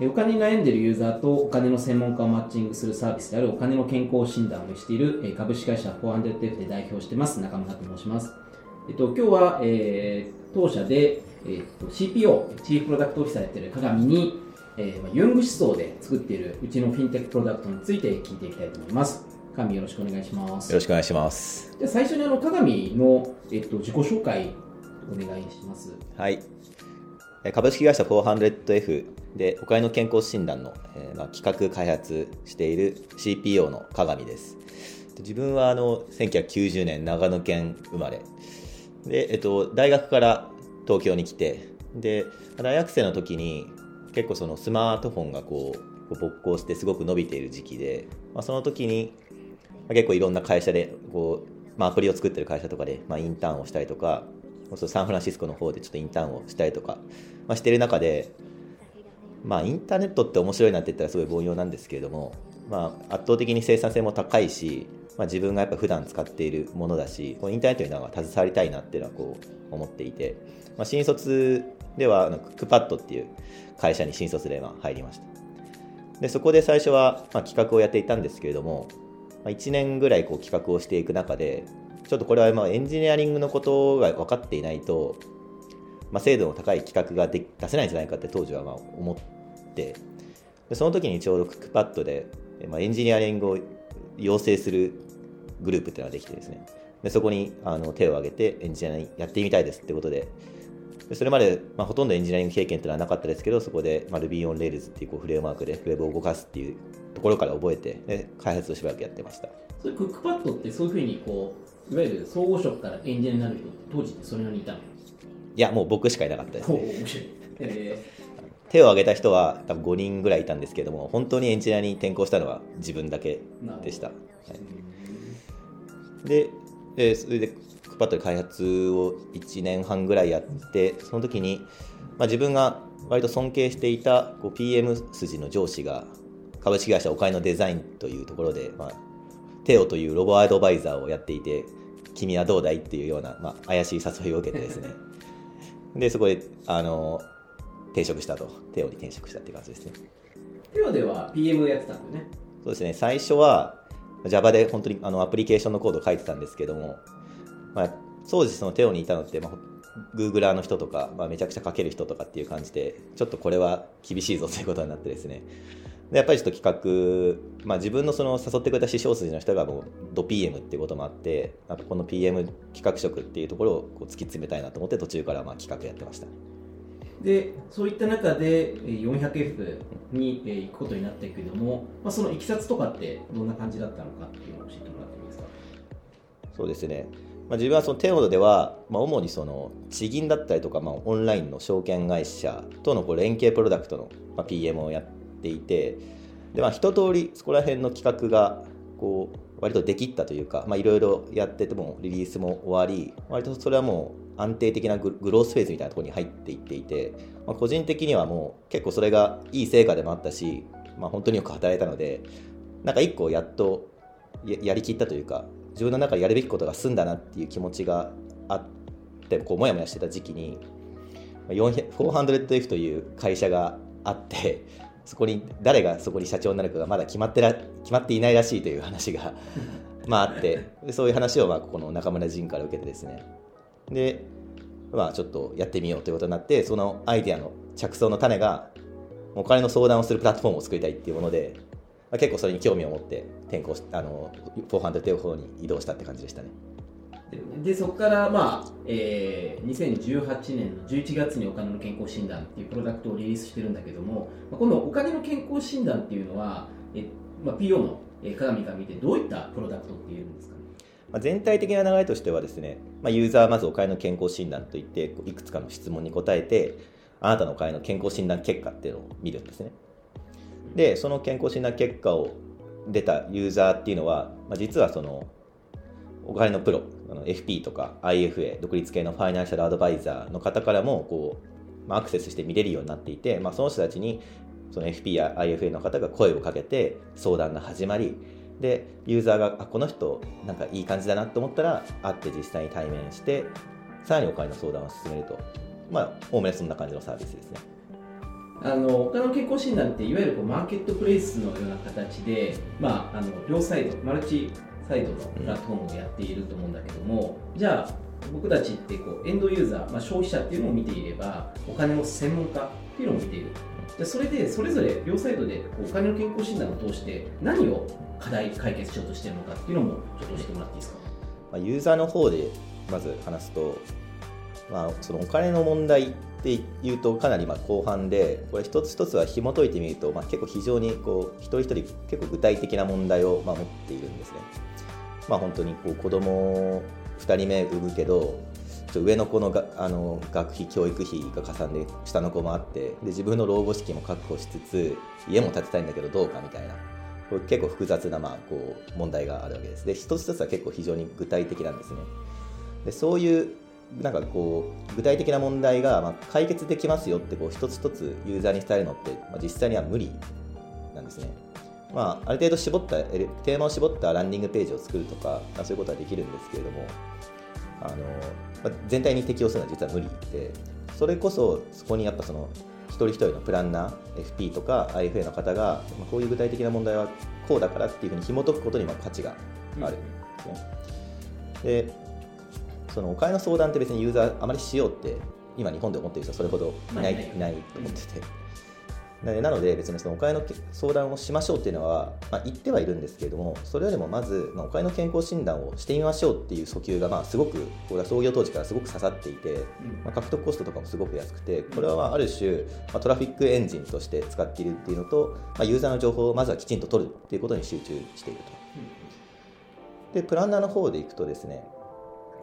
お金に悩んでいるユーザーとお金の専門家をマッチングするサービスであるお金の健康診断をしている株式会社 400F で代表してます中村と申します。えっと、今日は、えー、当社で、えっと、CPO、 Chief Product Officer やってる加々美に、えー、ユング思想で作っているうちのフィンテックプロダクトについて聞いていきたいと思います。加々美よろしくお願いします。よろしくお願いします。じゃ最初にあの加々美の、えっと、自己紹介お願いします。はい。株式会社 400F でお金の健康診断の、えー、まあ、企画開発している CPO の鏡です。自分はあの1990年長野県生まれ。で、えっと、大学から東京に来て。で大学生の時に結構そのスマートフォンがこう勃興してすごく伸びている時期で、まあ、その時に結構いろんな会社でこう、まあ、アプリを作ってる会社とかで、まあ、インターンをしたりとかサンフランシスコの方でちょっとインターンをしたりとか、まあ、してる中で、まあ、インターネットって面白いなって言ったらすごい凡庸なんですけれども、まあ、圧倒的に生産性も高いし、まあ、自分がやっぱ普段使っているものだしこのインターネットになんか携わりたいなっていうのはこう思っていて、まあ、新卒ではあのクックパッドっていう会社に新卒でま入りました。でそこで最初はまあ企画をやっていたんですけれども、まあ、1年ぐらいこう企画をしていく中でちょっとこれはまあエンジニアリングのことが分かっていないと、まあ、精度の高い企画がで出せないんじゃないかって当時はまあ思って。でその時にちょうどクックパッドで、まあ、エンジニアリングを養成するグループっていうのができてですね。でそこにあの手を挙げてエンジニアリングやってみたいですってことで。それまで、まあ、ほとんどエンジニアリング経験っていうのはなかったですけど、そこで、まあ、Ruby on Rails っていうこうフレームワークで Web を動かすっていうところから覚えて、で開発をしばらくやってました。それクックパッドってそういうふうにこう、いわゆる総合職からエンジニアになる人って当時ってそれなりにいたの？いや、もう僕しかいなかったですね。えー、手を挙げた人は多分5人ぐらいいたんですけども、本当にエンジニアに転向したのは自分だけでした。はい、で、えー、それでパッドで開発を1年半ぐらいやってその時に、まあ、自分が割と尊敬していたこう PM 筋の上司が株式会社お金のデザインというところで、まあ、テオというロボアドバイザーをやっていて君はどうだいっていうような、まあ、怪しい誘いを受けてですねでそこであの転職したと。テオに転職したっていう感じですね。テオでは PM やってたんだよね。そうですね。最初は Java で本当にあのアプリケーションのコードを書いてたんですけどもまあ、当時そのテオにいたのって、まあ、グーグラーの人とか、まあ、めちゃくちゃ書ける人とかっていう感じでちょっとこれは厳しいぞということになってですね。でやっぱりちょっと企画、まあ、自分のその誘ってくれた師匠筋の人がもうド PM っていうこともあってなんかこの PM 企画職っていうところをこう突き詰めたいなと思って途中からまあ企画やってました。でそういった中で 400F に行くことになったけども、まあ、そのいきさつとかってどんな感じだったのかっていうのを教えてもらっていいですか？そうですねまあ、自分はそのテオドでは、まあ、主にその地銀だったりとか、まあ、オンラインの証券会社とのこう連携プロダクトの、まあ、PM をやっていてで、まあ、一通りそこら辺の企画がこう割とできったというかいろいろやっててもリリースも終わり割とそれはもう安定的なグロースフェーズみたいなところに入っていっていて、まあ、個人的にはもう結構それがいい成果でもあったし、まあ、本当によく働いたのでなんか一個やっとやりきったというか自分の中でやるべきことが済んだなっていう気持ちがあってこうモヤモヤしてた時期に 400F という会社があってそこに誰がそこに社長になるかがまだ決まってら決まっていないらしいという話がまああってそういう話をまあここの中村仁から受けてですね。でまあちょっとやってみようということになってそのアイデアの着想の種がお金の相談をするプラットフォームを作りたいっていうものでまあ、結構それに興味を持って転校しあのフォーハンドテオ方に移動したって感じでしたね。でそこから、まあえー、2018年の11月にお金の健康診断っていうプロダクトをリリースしてるんだけども、まあ、このお金の健康診断っていうのは、えまあ、PO の鏡から見てどういったプロダクトっていうんですかね？まあ、全体的な流れとしてはですね、まあ、ユーザーはまずお金の健康診断といっていくつかの質問に答えてあなたのお金の健康診断結果っていうのを見るんですねでその健康診断結果を出たユーザーっていうのは、まあ、実はそのお金のプロあの FP とか IFA 独立系のファイナンシャルアドバイザーの方からもこう、まあ、アクセスして見れるようになっていて、まあ、その人たちにその FP や IFA の方が声をかけて相談が始まりでユーザーがあこの人なんかいい感じだなと思ったら会って実際に対面してさらにお金の相談を進めるとまあおおむねそんな感じのサービスですね。あの他の健康診断っていわゆるこうマーケットプレイスのような形で、まあ、あの両サイドマルチサイドのプラットフォームをやっていると思うんだけどもじゃあ僕たちってこうエンドユーザー、まあ、消費者っていうのを見ていればお金の専門家っていうのを見ている。でそれでそれぞれ両サイドでお金の健康診断を通して何を課題解決しようとしてるのかっていうのもちょっと教えてもらっていいですか、まあ、ユーザーの方でまず話すと、まあ、そのお金の問題っていうとかなりまあ後半でこれ一つ一つは紐解いてみると、まあ、結構非常にこう一人一人結構具体的な問題をまあ持っているんですね。まあ、本当にこう子供2人目産むけど上の子のがあの学費教育費がかさんで下の子もあってで自分の老後資金も確保しつつ家も建てたいんだけどどうかみたいなこれ結構複雑なまあこう問題があるわけですで一つ一つは結構非常に具体的なんですねでそういうなんかこう具体的な問題がまあ解決できますよってこう一つ一つユーザーに伝えるのって、まあ、実際には無理なんですねまあ、ある程度絞ったテーマを絞ったランディングページを作るとかそういうことはできるんですけれどもあの、まあ、全体に適用するのは実は無理でそれこそそこにやっぱその一人一人のプランナー FP とか IFA の方が、まあ、こういう具体的な問題はこうだからっていうふうに紐解くことにまあ価値があるんですね。でそのお金の相談って別にユーザーあまりしようって今日本で思ってる人はそれほどいない,、い、ないと思ってて。なので別にそのお金の相談をしましょうっていうのは、まあ、言ってはいるんですけれどもそれよりもまず、まあ、お金の健康診断をしてみましょうっていう訴求がまあすごく創業当時からすごく刺さっていて、まあ、獲得コストとかもすごく安くてこれはある種、まあ、トラフィックエンジンとして使っているっていうのと、まあ、ユーザーの情報をまずはきちんと取るっていうことに集中していると。でプランナーの方でいくとですね、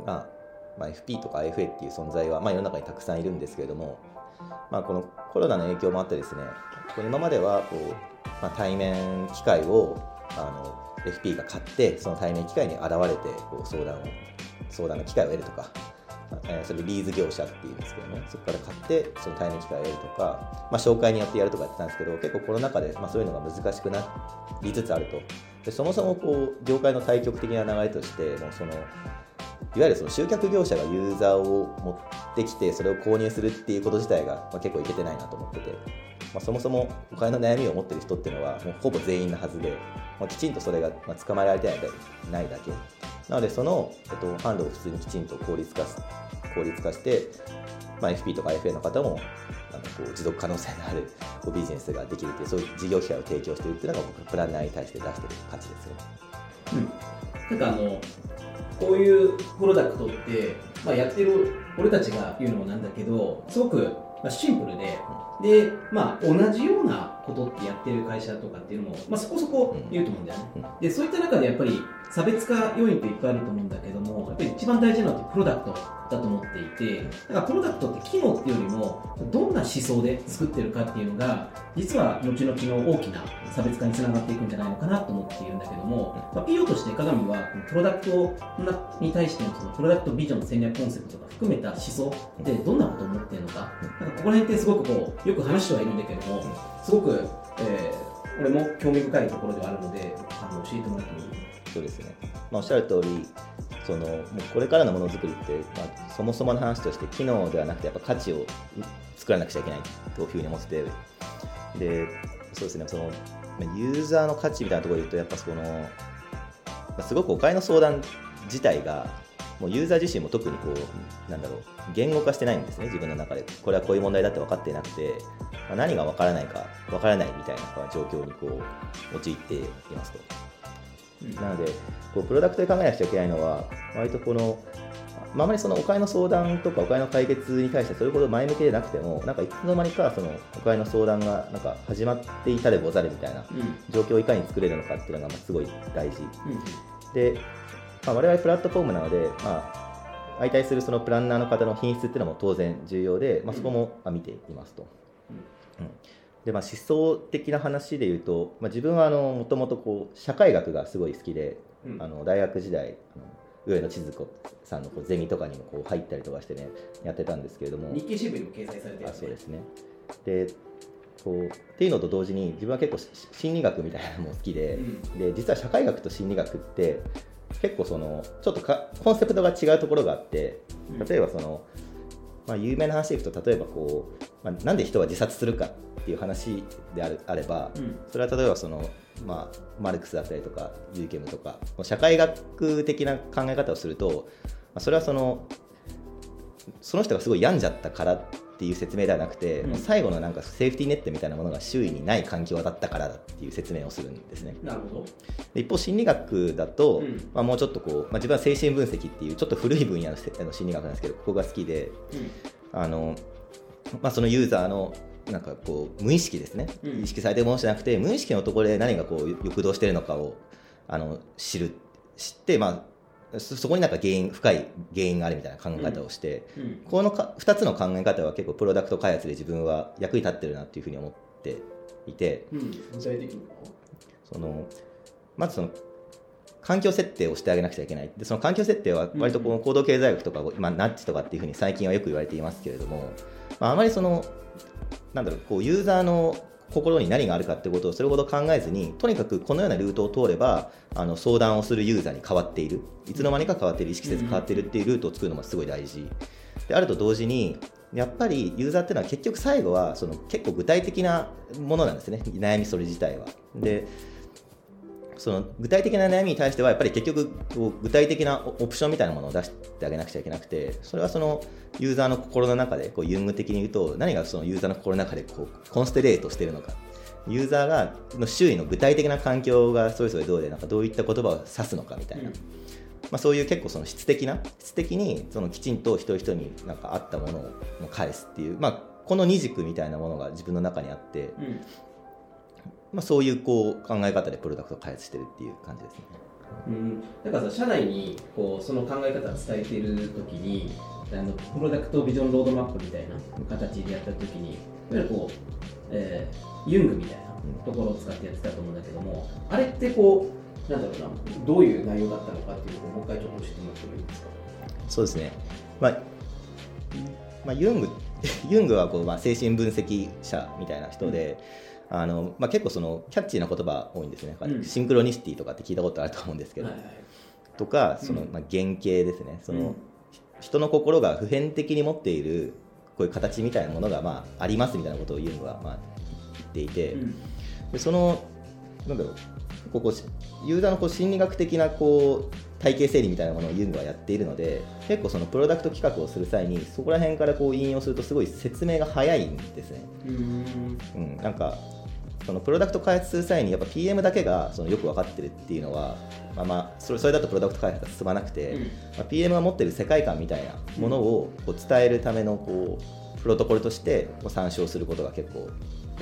まあまあ、FP とか IFA っていう存在は、まあ、世の中にたくさんいるんですけれども、まあ、このコロナの影響もあってですね今まではこう、まあ、対面機械をあの FP が買ってその対面機械に現れてこう相談を相談の機会を得るとか、えー、それリーズ業者っていうんですけどねそこから買ってその対面機会を得るとか、まあ、紹介によってやるとかやってたんですけど結構コロナ禍で、まあ、そういうのが難しくなりつつあると。でそもそもこう業界の対極的な流れとしてもうそのいわゆるその集客業者がユーザーを持ってきてそれを購入するっていうこと自体が、まあ、結構いけてないなと思ってて、まあ、そもそもお金の悩みを持ってる人っていうのはもうほぼ全員のはずで、まあ、きちんとそれが、まあ、捕まえられてないだけなのでその、えっと、販路を普通にきちんと効率化効率化して、まあ、FP とか FA の方もなんかこう持続可能性のあるこうビジネスができるっていうそういう事業機会を提供しているっていうのが僕プランナーに対して出してる価値ですよね。うん、なんかあのこういうプロダクトって、まあ、やってる俺たちが言うのもなんだけどすごくシンプルで、で、まあ、同じようなことってやってる会社とかっていうのも、まあ、そこそこいると思うんだよね。で、そういった中でやっぱり差別化要因っていっぱいあると思うんだけども、やっぱり一番大事なのってプロダクトだと思っていて、だからプロダクトって機能っていうよりも、どんな思想で作ってるかっていうのが、実は後々の大きな差別化につながっていくんじゃないのかなと思っているんだけども、まあ、PO として鏡は、プロダクトに対してのそのプロダクトビジョン戦略コンセプトが含めた思想でどんなことを思っているのか、なんかここら辺ってすごくこう、よく話してはいるんだけども、すごく、えー、俺も興味深いところではあるので、あの教えてもらってもいい？そうですね、まあ、おっしゃる通りそのもうこれからのものづくりって、まあ、そもそもの話として機能ではなくてやっぱ価値を作らなくちゃいけないというふうに思っててでそうですねそのユーザーの価値みたいなところで言うとやっぱそのすごくお金の相談自体がもうユーザー自身も特にこうなんだろう言語化してないんですね自分の中で。これはこういう問題だって分かっていなくて、まあ、何が分からないか分からないみたいな状況にこう陥っていますと。なのでこうプロダクトで考えなくちゃいけないのは割とこのあまりそのお金の相談とかお金の解決に対してそれほど前向きでなくてもなんかいつの間にかそのお金の相談がなんか始まっていたでござるみたいな状況をいかに作れるのかっていうのがまあすごい大事、うん、で、まあ、我々プラットフォームなので、まあ、相対するそのプランナーの方の品質っていうのも当然重要で、まあ、そこも見ていますと。うん、うんでまあ、思想的な話で言うと、まあ、自分はもともと社会学がすごい好きで、うん、あの大学時代あの上野千鶴子さんのこうゼミとかにもこう入ったりとかしてねやってたんですけれども。日経新聞にも掲載されてる、ね、あそうですね。でこうっていうのと同時に自分は結構心理学みたいなのも好きでうん、で実は社会学と心理学って結構そのちょっとかコンセプトが違うところがあって例えばその、まあ、有名な話でいくと例えばこう、まあ、なんで人は自殺するかっていう話であるあれば、うん。それは例えばその、まあ、マルクスだったりとかユーケムとか社会学的な考え方をすると、まあ、それはそのその人がすごい病んじゃったからっていう説明ではなくて、うん。最後のなんかセーフティーネットみたいなものが周囲にない環境だったからだっていう説明をするんですね。なるほど。で一方心理学だと、うん。まあ、もうちょっとこう、まあ、自分は精神分析っていうちょっと古い分野の心理学なんですけどここが好きであの、まあ、そのユーザーのなんかこう無意識ですね、うん。意識されてるものじゃなくて無意識のところで何がこう欲動しているのかをあの知る知って、まあ、そそこになんか原因深い原因があるみたいな考え方をして、うん。うん。このか2つの考え方は結構プロダクト開発で自分は役に立ってるなっていうふうに思っていて。うん。そのまずその環境設定をしてあげなくちゃいけない。でその環境設定は割とこの行動経済学とか、まあ、ナッジとかっていうふうに最近はよく言われていますけれども、まあ、あまりそのなんだろうこうユーザーの心に何があるかってことをそれほど考えずにとにかくこのようなルートを通ればあの相談をするユーザーに変わっている。いつの間にか変わっている。意識せず変わっているっていうルートを作るのもすごい大事。であると同時にやっぱりユーザーっていうのは結局最後はその結構具体的なものなんですね。悩みそれ自体は。でその具体的な悩みに対してはやっぱり結局こう具体的なオプションみたいなものを出してあげなくちゃいけなくてそれはそのユーザーの心の中でこうユング的に言うと何がそのユーザーの心の中でこうコンステレートしているのか。ユーザーがの周囲の具体的な環境がそれぞれどうでなんかどういった言葉を指すのかみたいな、うん。まあ、そういう結構その質的な質的にそのきちんと一人一人になんか合ったものを返すっていう、まあ、この二軸みたいなものが自分の中にあって、うんまあ、そういうこう考え方でプロダクトを開発してるっていう感じですね。うん、だからさ社内にこうその考え方を伝えているときにあのプロダクトビジョンロードマップみたいな形でやったときにいわゆるこう、えーユングみたいなところを使ってやってたと思うんだけどもあれってこうなんだろうなどういう内容だったのかっていうのをもう一回ちょっと教えてもらってもいいですか？そうですね、まあまあ、ユング ユングはこう、まあ、精神分析者みたいな人で、あのまあ、結構そのキャッチーな言葉多いんですね、うん。シンクロニシティとかって聞いたことあると思うんですけど、はいはいとかその、うん。まあ、原型ですね。その、うん。人の心が普遍的に持っているこういう形みたいなものが、まあ、ありますみたいなことをユングは、まあ、言っていて、うん。でそのなんだろうここユーザーのこう心理学的なこう体系整理みたいなものをユングはやっているので結構そのプロダクト企画をする際にそこら辺からこう引用するとすごい説明が早いんですね。うん。うん、なんかそのプロダクト開発する際にやっぱ PM だけがそのよく分かってるっていうのは、まあ、まあそれそれだとプロダクト開発は進まなくて、うんまあ、PM が持ってる世界観みたいなものをこう伝えるためのこうプロトコルとしてこう参照することが結構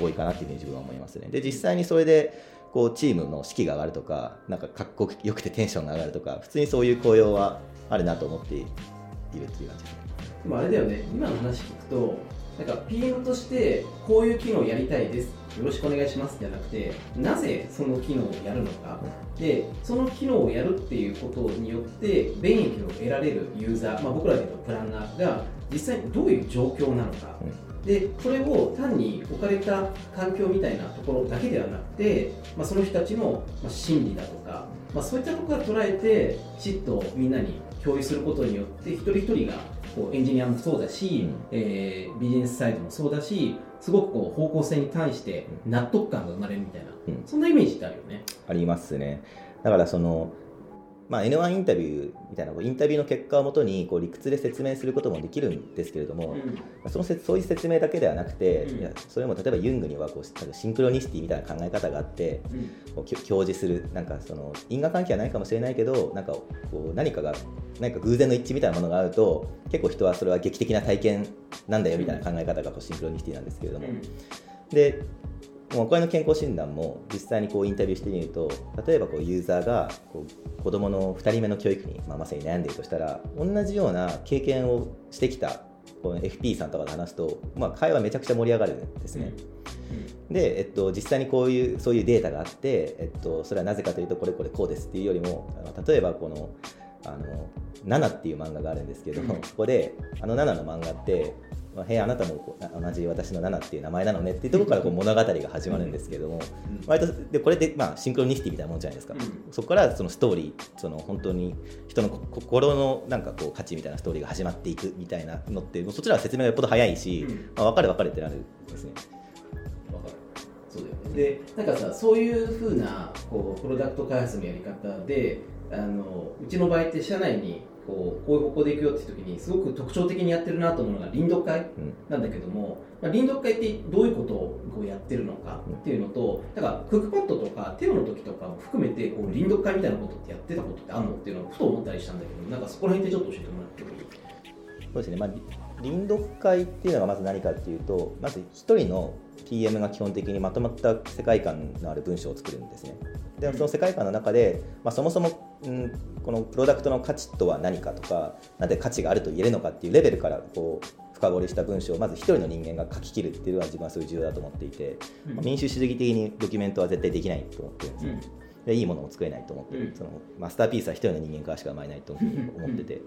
多いかなっていうふうに自分は思いますね。で実際にそれでこうチームの士気が上がるとかなんかかっこよくてテンションが上がるとか普通にそういう効用はあるなと思っているっていう感じですね。でもあれだよね今の話聞くとなんか PM としてこういう機能をやりたいです。よろしくお願いしますじゃなくてなぜその機能をやるのか。でその機能をやるっていうことによって便益を得られるユーザー、まあ、僕らでいうとプランナーが実際にどういう状況なのか、でそれを単に置かれた環境みたいなところだけではなくて、まあ、その人たちの心理だとか、まあ、そういったところから捉えてきちっとみんなに共有することによって一人一人がこうエンジニアもそうだし、えービジネスサイドもそうだしすごくこう方向性に対して納得感が生まれるみたいな、うんそんなイメージってあるよね。ありますね。だからその、まあ、N1 インタビューみたいなこうインタビューの結果をもとにこう理屈で説明することもできるんですけれども、そのせそういう説明だけではなくて、うん。いやそれも例えばユングにはこうシンクロニシティみたいな考え方があってうん。表示するなんかその因果関係はないかもしれないけどなんかこう何かが何か偶然の一致みたいなものがあると結構人はそれは劇的な体験なんだよみたいな考え方がこうシンクロニシティなんですけれども、でもうお金の健康診断も実際にこうインタビューしてみると例えばこうユーザーがこう子どもの2人目の教育に、まあ、まさに悩んでいるとしたら同じような経験をしてきたこの FP さんとかで話すと、まあ、会話めちゃくちゃ盛り上がるんですね。で、えっと、実際にこういうそういうデータがあって、えっと、それはなぜかというとこれこれこうですっていうよりも例えばこのあの「ナナ」っていう漫画があるんですけど、うんそこであの「ナナ」の漫画ってまあ、へえあなたも同じ私のナナっていう名前なのねっていうところからこう物語が始まるんですけれども、割とでこれでまあシンクロニシティみたいなもんじゃないですか、そこからそのストーリーその本当に人の心のなんかこう価値みたいなストーリーが始まっていくみたいなのってそちらは説明がよっぽど早いし、まあ、分かる分かるってなるんですね。そうだよね。でなんかさそういうふうなこうプロダクト開発のやり方であのうちの場合って社内にこうこういう方向でいくよって時にすごく特徴的にやってるなと思うのが臨読会なんだけども、うん、まあ、臨読会ってどういうことをこうやってるのかっていうのとだからクックパッドとかテロの時とかも含めてこう臨読会みたいなことってやってたことってあるのっていうのをふと思ったりしたんだけどなんかそこら辺ってちょっと教えてもらってもいい？そうですね、まあ、臨読会っていうのがまず何かっていうとまず1人の PM が基本的にまとまった世界観のある文章を作るんですね。でその世界観の中で、まあ、そもそも、うん、このプロダクトの価値とは何かとかなんで価値があると言えるのかっていうレベルからこう深掘りした文章をまず一人の人間が書き切るっていうのは自分はすごい重要だと思っていて、うん、民主主義的にドキュメントは絶対できないと思ってるんですよ、うん、でいいものを作れないと思ってる、うん、そのマスターピースは一人の人間からしか生まれないと思ってて。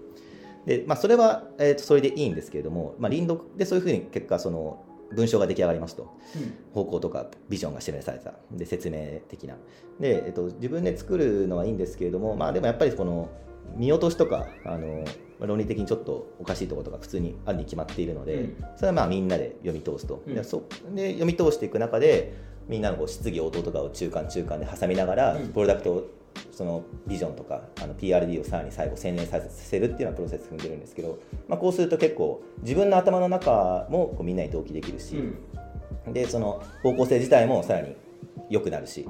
でまあ、それは、えー、とそれでいいんですけれども、まあ、林読でそういうふうに結果その文章が出来上がりますと、うん、方向とかビジョンが示された。で説明的な。で、えっと、自分で作るのはいいんですけれども、まあ、でもやっぱりこの見落としとかあの論理的にちょっとおかしいところとか普通にあるに決まっているので、うん、それはまあみんなで読み通すと、うん、で読み通していく中でみんなのこう質疑応答とかを中間中間で挟みながら、プロダクトそのビジョンとかあの PRD をさらに最後洗練させるっていうようなプロセス踏んでるんですけど、まあ、こうすると結構自分の頭の中もこうみんなに同期できるし、うん、でその方向性自体もさらに良くなるし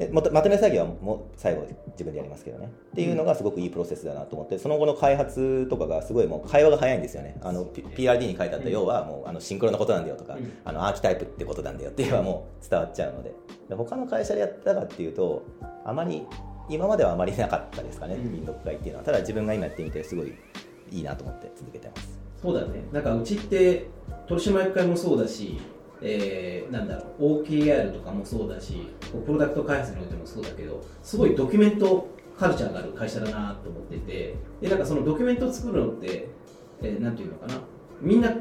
でまとめ作業はもう最後自分でやりますけどね。っていうのがすごくいいプロセスだなと思ってその後の開発とかがすごいもう会話が早いんですよね。あの、PRD に書いてあった要はもうあのシンクロのことなんだよとか、あのアーキタイプってことなんだよっていうのはもう伝わっちゃうので。で他の会社でやったかっていうとあまり今まではあまりなかったですかね、民族会っていうのは。ただ自分が今やってみてす。ごいいいなと思って続けてます。そうだね。なんかうちって取締役会もそうだしえー、なんだろう OKR とかもそうだしプロダクト開発においてもそうだけどすごいドキュメントカルチャーがある会社だなと思っててでなんかそのドキュメントを作るのって、えー、なんていうのかな。みんな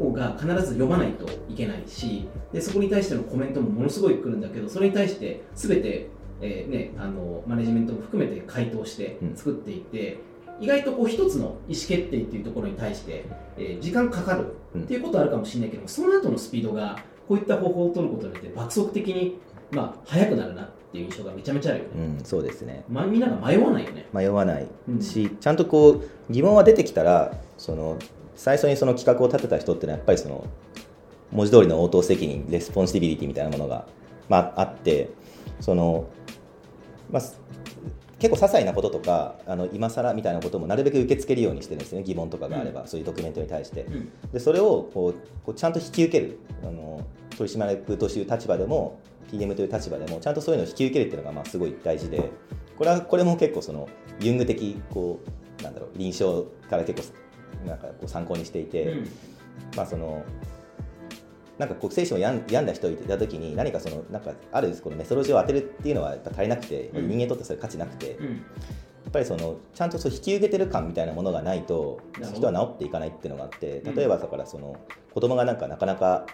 が必ず読まないといけないしでそこに対してのコメントもものすごい来るんだけどそれに対して全てえーね、あのマネジメントも含めて回答して作っていって、うん、意外とこう一つの意思決定っていうところに対して、えー、時間かかるっていうことはあるかもしれないけど、うん、その後のスピードがこういった方法を取ることによって爆速的に、まあ、速くなるなっていう印象がめちゃめちゃあるよね、うん、そうですね、まあ、みんなが迷わないよね。迷わない。し、ちゃんとこう疑問が出てきたらその最初にその企画を立てた人っていうのはやっぱりその文字通りの応答責任 responsibility みたいなものが、まあ、あってそのまあ、結構些細なこととかあの今更みたいなこともなるべく受け付けるようにしてるんですね疑問とかがあれば、うん、そういうドキュメントに対して、うん、でそれをこうこうちゃんと引き受けるあの取締役という立場でも PM という立場でもちゃんとそういうのを引き受けるっていうのがまあすごい大事でこれはこれも結構そのユング的こうなんだろう臨床から結構なんかこう参考にしていて、うん、まあそのなんかこう精神を病んだ人いた時に何かそのなんかあるこのメソロジーを当てるっていうのはやっぱ足りなくて、うん、人間にとってそれ価値なくて、うん、やっぱりそのちゃんとそう引き受けてる感みたいなものがないと人は治っていかないっていうのがあって例えばだからその子供がなんかなかなか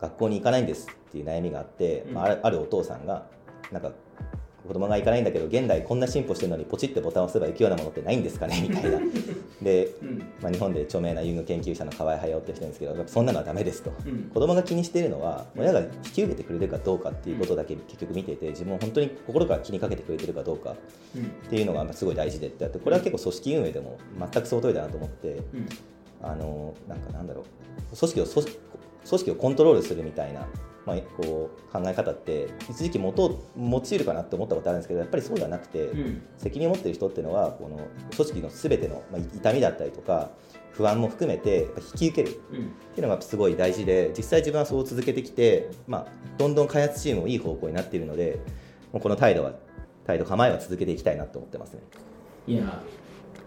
学校に行かないんですっていう悩みがあって、まあ、あるお父さんがなんか子供が行かないんだけど現代こんな進歩してるのにポチってボタンを押せば行くようなものってないんですかね みたいな。で、うん、まあ、日本で著名な遊具研究者の河合隼って人ですけどそんなのはダメですと、うん、子供が気にしているのは親が引き受けてくれるかどうかっていうことだけ結局見てて自分を本当に心から気にかけてくれてるかどうかっていうのがすごい大事でってあってこれは結構組織運営でも全くその通りだなと思って、うん、あのなんかなんだろう組織を組織をコントロールするみたいなまあ、こう考え方って一時期元を用いるかなって思ったことあるんですけどやっぱりそうではなくて、うん、責任を持っている人っていうのはこの組織の全ての、まあ、痛みだったりとか不安も含めて引き受ける。っていうのがすごい大事で実際自分はそう続けてきて、まあ、どんどん開発チームもいい方向になっているのでもうこの態度は態度構えは続けていきたいなと思ってますね。いや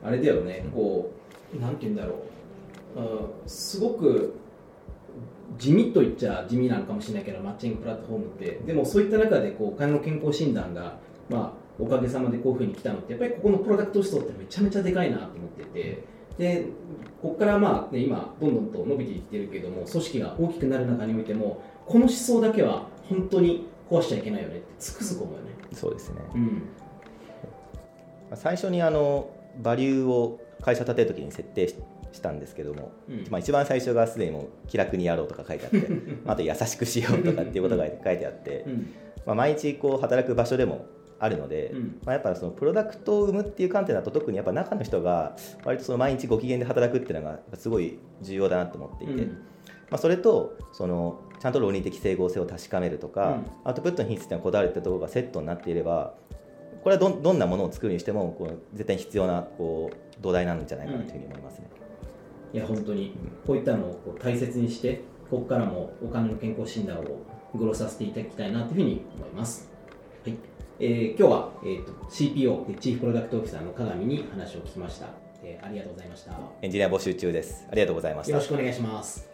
あれだよね、こうなんて言うんだろう。すごく地味と言っちゃ地味なのかもしれないけどマッチングプラットフォームって。でもそういった中でこうお金の健康診断が、まあ、おかげさまでこういうふうに来たのってやっぱりここのプロダクト思想ってめちゃめちゃでかいなと思ってて。でここからまあ、ね、今どんどんと伸びていってるけども組織が大きくなる中においてもこの思想だけは本当に壊しちゃいけないよねってつくづく思うよね。そうですね、うん。最初にあのバリューを会社立てるときに設定したんですけども、うん。まあ、一番最初がすでにもう気楽にやろうとか書いてあって あと優しくしようとかっていうことが書いてあって、うん。まあ、毎日こう働く場所でもあるので、うん。まあ、やっぱそのプロダクトを生むっていう観点だと特にやっぱ中の人が割とその毎日ご機嫌で働くっていうのがすごい重要だなと思っていて、うん。まあ、それとそのちゃんと論理的整合性を確かめるとか、うん。アウトプットの品質にこだわるってところがセットになっていればこれはどんどんなものを作るにしてもこう絶対に必要なこう土台なんじゃないかなというふうに思いますね。いや本当に。こういったのをこう大切にしてここからもお金の健康診断をグロさせていただきたいなというふうに思います、はい。えー今日は、えーと CPO でチーフプロダクトオフィサーの鏡に話を聞きました、えーありがとうございました。よエンジニア募集中です。ありがとうございました。ろし。くお願いします